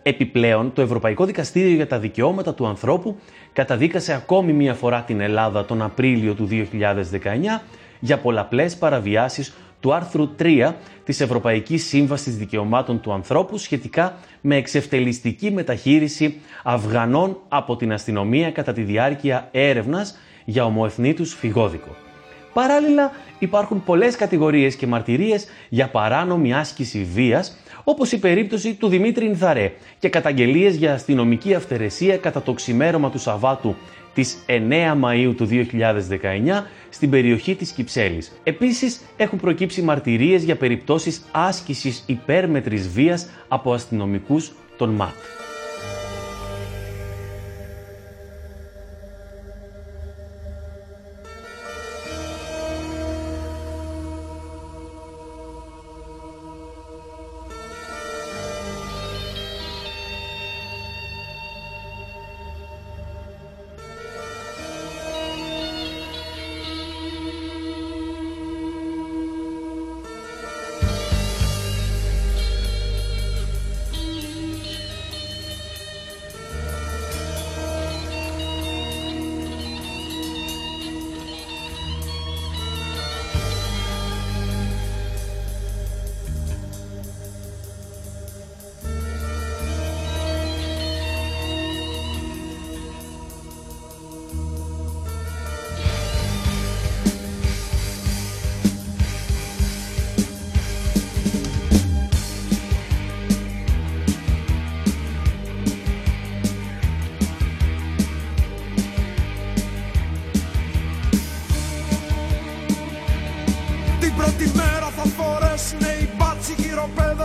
Επιπλέον, το Ευρωπαϊκό Δικαστήριο για τα Δικαιώματα του Ανθρώπου καταδίκασε ακόμη μία φορά την Ελλάδα τον Απρίλιο του 2019 για πολλαπλές παραβιάσεις του άρθρου 3 της Ευρωπαϊκής Σύμβασης Δικαιωμάτων του Ανθρώπου σχετικά με εξευτελιστική μεταχείριση Αφγανών από την αστυνομία κατά τη διάρκεια έρευνας για ομοεθνήτους φυγόδικο. Παράλληλα, υπάρχουν πολλές κατηγορίες και μαρτυρίες για παράνομη άσκηση βίας, όπως η περίπτωση του Δημήτρη Νθαρέ και καταγγελίες για αστυνομική αυτερεσία κατά το ξημέρωμα του Σαββάτου της 9 Μαΐου του 2019 στην περιοχή της Κυψέλης. Επίσης, έχουν προκύψει μαρτυρίες για περιπτώσεις άσκησης υπέρμετρης βίας από αστυνομικούς των ΜΑΤ.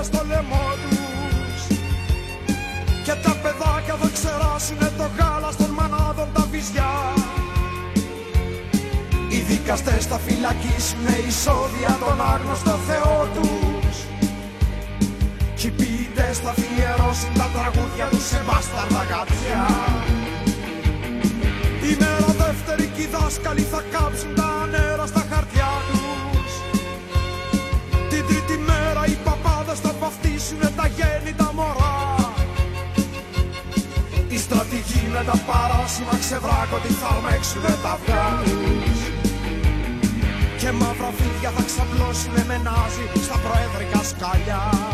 Στο λαιμό τους. Και τα παιδάκια θα ξεράσουνε το γάλα των μανάδων τα βυζιά. Οι δικαστές θα φυλακίσουνε εισόδια τον άγνωστο Θεό τους. Κι οι ποιητές θα αφιερώσουν τα τραγούδια τους σε μπάσταρδα γατιά. Η μέρα δεύτερη κι οι δάσκαλοι θα κάψουν στρατηγοί με τα παράσιμα ξεβράκωτι θα αρμέξουνε τα αυγά τους Και μαύρα φίδια θα ξαπλώσουνε με νάζι στα προεδρικά σκαλιά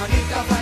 Σε μια νύχτα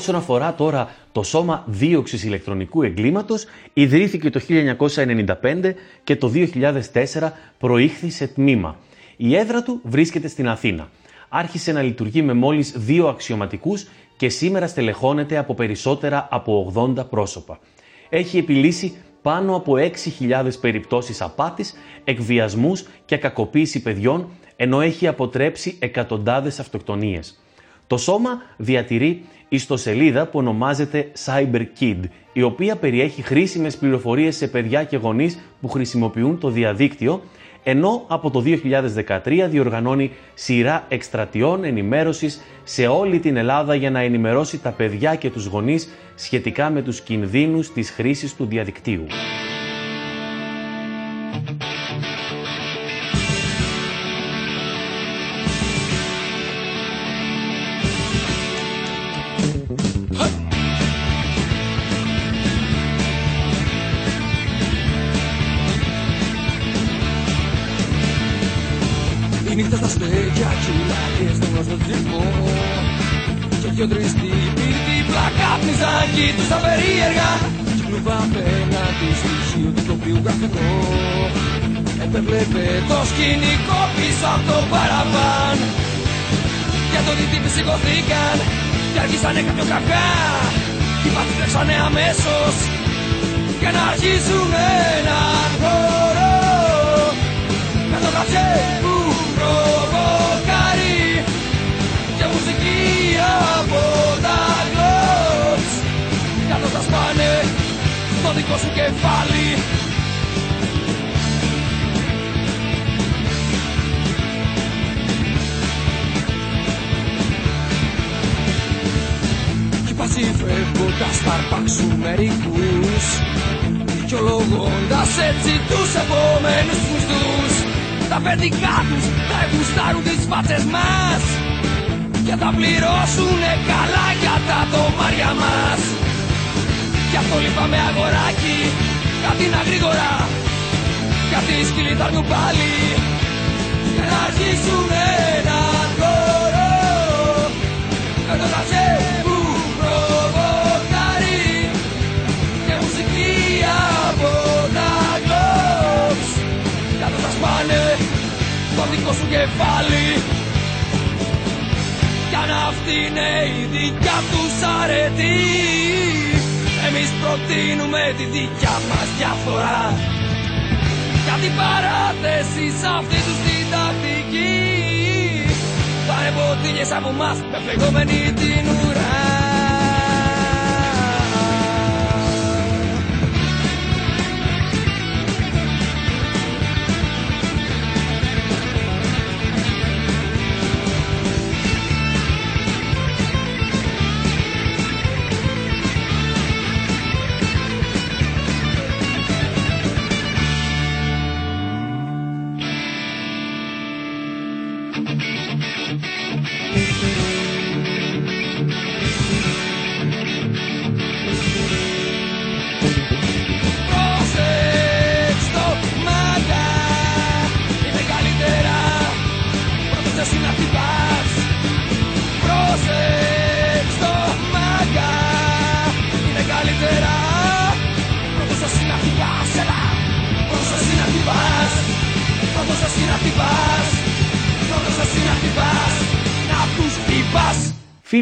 Όσον αφορά τώρα το Σώμα Δίωξης Ηλεκτρονικού Εγκλήματος, ιδρύθηκε το 1995 και το 2004 προήχθη σε τμήμα. Η έδρα του βρίσκεται στην Αθήνα. Άρχισε να λειτουργεί με μόλις δύο αξιωματικούς και σήμερα στελεχώνεται από περισσότερα από 80 πρόσωπα. Έχει επιλύσει πάνω από 6.000 περιπτώσεις απάτης, εκβιασμούς και κακοποίηση παιδιών, ενώ έχει αποτρέψει εκατοντάδες αυτοκτονίες. Το σώμα διατηρεί ιστοσελίδα που ονομάζεται CyberKid, η οποία περιέχει χρήσιμες πληροφορίες σε παιδιά και γονείς που χρησιμοποιούν το διαδίκτυο, ενώ από το 2013 διοργανώνει σειρά εκστρατιών ενημέρωσης σε όλη την Ελλάδα για να ενημερώσει τα παιδιά και τους γονείς σχετικά με τους κινδύνους της χρήσης του διαδικτύου. Στα στέκια κυλάκες στον νοστοτζισμό Και δυο τρεις τύποι δίπλα κάπνιζαν κοιτούσαν περίεργα. Κι κλουβά απέναντι στοιχείο του τοπίου καφενό Επέβλεπε το σκηνικό πίσω από το παραπάν. Για το τύποι σηκωθήκαν και αργήσανε κάποιο καφιά Κι οι πάτοι τρέξανε αμέσως για να αρχίσουν έναν χώρο. Με δικό σου κεφάλι. Κι πασιφεύγοντας θα αρπάξουν μερικούς. Δικαιολογώντας έτσι τους επόμενους τους μισθούς Τα παιδικά τους θα γουστάρουν τις φάτσες μας. Και θα πληρώσουνε καλά για τα τομάρια μας Γι' αυτό λυπάμαι αγοράκι. Κάτι να γρήγορα. Κάτι σκυλί θα έρθουν πάλι. Για να αρχίσουν έναν χώρο. Με το καφέ που προβοκάρει. Και μουσική από τα γκλόπς Κάτω θα σπάνε το δικό σου κεφάλι. Κι αν αυτή είναι η δικιά τους αρετή Εμείς προτείνουμε τη δικιά μας διαφορά Για την παράθεση σ' αυτή τους την τακτική Πάνε ποτήλιες από μας με φλεγόμενη την ουρά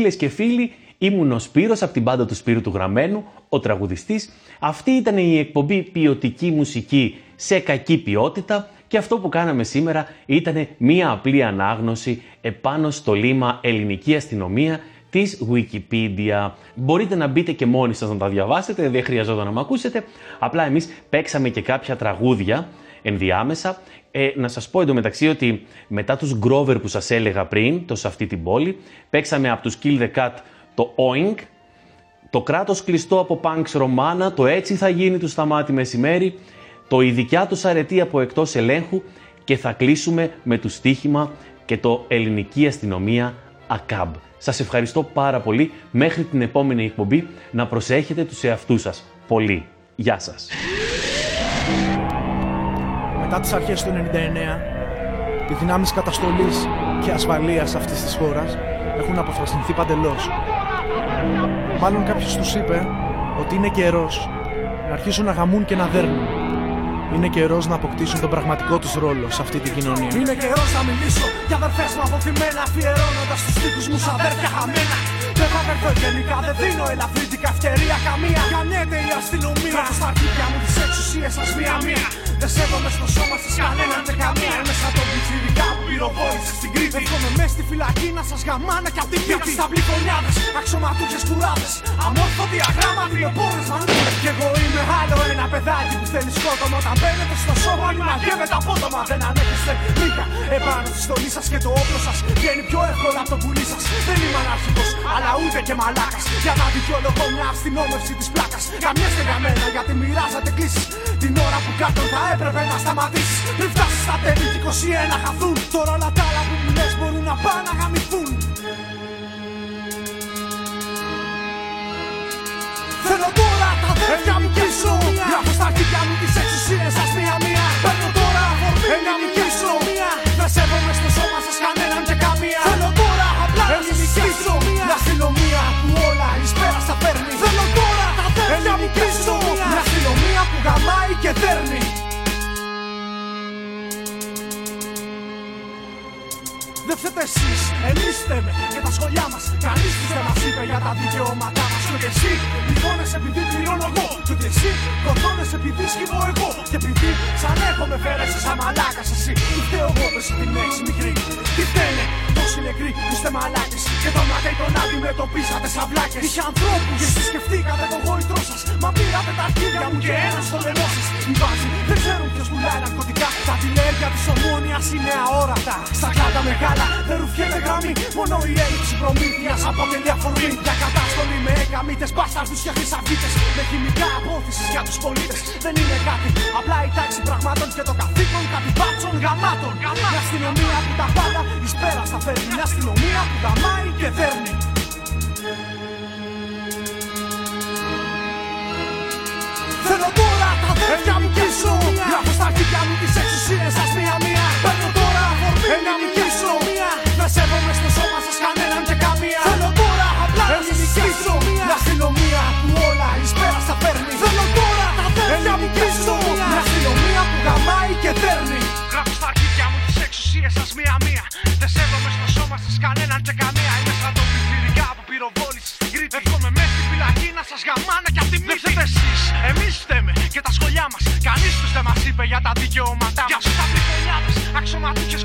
Φίλες και φίλοι, ήμουν ο Σπύρος από την μπάντα του Σπύρου του Γραμμένου, ο τραγουδιστής. Αυτή ήταν η εκπομπή ποιοτική μουσική σε κακή ποιότητα και αυτό που κάναμε σήμερα ήταν μία απλή ανάγνωση επάνω στο λίμα ελληνική αστυνομία της Wikipedia. Μπορείτε να μπείτε και μόνοι σας να τα διαβάσετε, δεν χρειαζόταν να με ακούσετε. Απλά εμείς παίξαμε και κάποια τραγούδια ενδιάμεσα. Ε, να σας πω εντωμεταξύ ότι μετά τους Grover που σας έλεγα πριν, το σε αυτή την πόλη, παίξαμε από τους Kill the Cat το Oink, το κράτος κλειστό από Punks Romana, το έτσι θα γίνει του Σταμάτη Μεσημέρι, το η δικιά τους αρετή από εκτός ελέγχου και θα κλείσουμε με το στοίχημα και το ελληνική αστυνομία ΑΚΑΜ. Σας ευχαριστώ πάρα πολύ. Μέχρι την επόμενη εκπομπή να προσέχετε τους εαυτούς σας. Πολύ. Γεια σας. Μετά τις αρχές του 99, οι δυνάμεις καταστολής και ασφαλείας αυτής της χώρας έχουν αποφασιστεί παντελώς. Μάλλον κάποιος τους είπε ότι είναι καιρός να αρχίσουν να γαμούν και να δέρνουν. Είναι καιρός να αποκτήσουν τον πραγματικό τους ρόλο σε αυτή την κοινωνία. Είναι καιρός να μιλήσω για αδερφές μου αποθυμένα Αφιερώνοντας τους τοίχου μου σαν αδέρφια χαμένα. Δεν θα βρεθώ γενικά, δεν δίνω ελαφρύτικα ευκαιρία καμία. Καμιέται η αστυνομία. Κάτω στα αρχίδια μου τις εξουσίες σας μία-μία. Δεν σέβομαι στο σώμα σας κανέναν και καμία. Είμαι σαν τον πιτσιρικά που πυροβόλησε στην Κρήτη. Έρχομαι μέσα στη φυλακή να σας γαμάνα κι απ' την πίτη. Στα μπλικονιάδε, αξιωματούχες κουράδες. Αμόρφωτοι αγράμματοι με πόρε μανούλε. Κι εγώ είμαι άλλο ένα παιδάκι που θέλει σκότωμα. Όταν μπαίνετε στο σώμα μου να γεύεται απότομα. Δεν ανέχεστε μήκα επάνω στη στολή σας και το όπλο σας βγαίνει πιο εύκολα από το πουλί σας. Δεν είμαι αναρχικός, αλλά ούτε και μαλάκας. Για να δικαιολογώ μια αστυνόμευση της πλάκας. Καμιέστε για μένα γιατί μοιράζατε κλήσεις. Την ώρα που κάτω θα έπρεπε να σταματήσεις. Πριν φτάσεις στα τέλη και 21 χαθούν. Τώρα όλα τα άλλα που μου λες μπορούν να πάνε να γαμηθούν. Θέλω τώρα τα αδέρφια μου πίσω Γράφω στα αρχίδια μου τις εξουσίες σας Δεν φταίτε εσείς, εμείς φταίμε για τα σχολιά μας. Κανείς τους δεν μας είπε για τα δικαιώματά μας. Και ούτε εσύ πληγώνες επειδή πληρώνω εγώ. Και ούτε εσύ κορδώνες επειδή σκύβω εγώ. Και επειδή σαν έχουμε φέρεσαι σαν μαλάκας εσύ. Τι φταίω εγώ πες την έχεις μικρή. Τι φταίνε τόσοι νεκροί που είστε μαλάκες. Και το μάτι τον αντιμετωπίσατε σαν βλάκες. Είχε ανθρώπους και εσείς σκεφτήκατε το γόητρό σας. Μα πήρατε τα αρχίδια μου και ένας στο λαιμό σας. Οι βάζοι δεν ξέρουν ποιος πουλάει ναρκωτικά. Τα τηλέρια της ομόνιας είναι αόρατα. Στα κλάντα μεγάλα δεν ρουφιέται γραμμή. Μόνο η έλλειψη προμήθειας αποτελεί αφορμή Για κατάστολη με έκαμίτες, μπάσταρδους και χρυσαβίτες Με χημικά απόθεση για τους πολίτες. Δεν είναι κάτι, απλά η τάξη πραγμάτων Και το καθήκον κάτι μπάτσων γαμάτων. Μια αστυνομία που τα πάντα εις πέρα στα φέρνει Μια αστυνομία που γαμάει και δέρνει. Θέλω τώρα τα αδέρφια μου πίσω Γράφω στα αρχίδια μου τις εξουσίες σας μία-μία Παίρνω τώρα αφορμή να νικήσω Δεν σέβομαι στο σώμα σας κανέναν και καμία. Θέλω τώρα απλά να σας νικήσω Μια αστυνομία που όλα εις πέρα στα παίρνει. Θέλω τώρα τα αδέρφια μου πίσω Μια αστυνομία που γαμάει και δέρνει. Γράφω στα αρχίδια μου τις εξουσίες σας μία-μία κανέναν και καμία. Είμαι σαν τον πιτσιρικά που πυροβόλησες στην Κρήτη. Έρχομαι μέσα στη φυλακή να σας γαμάνα κι απ' τη μύτη Δεν εσείς, εμείς φταίμε και τα σχολιά μας. Κανείς τους δεν μας είπε για τα δικαιώματά μας. Για σου τα πληκονιάδες, αξιωματούχες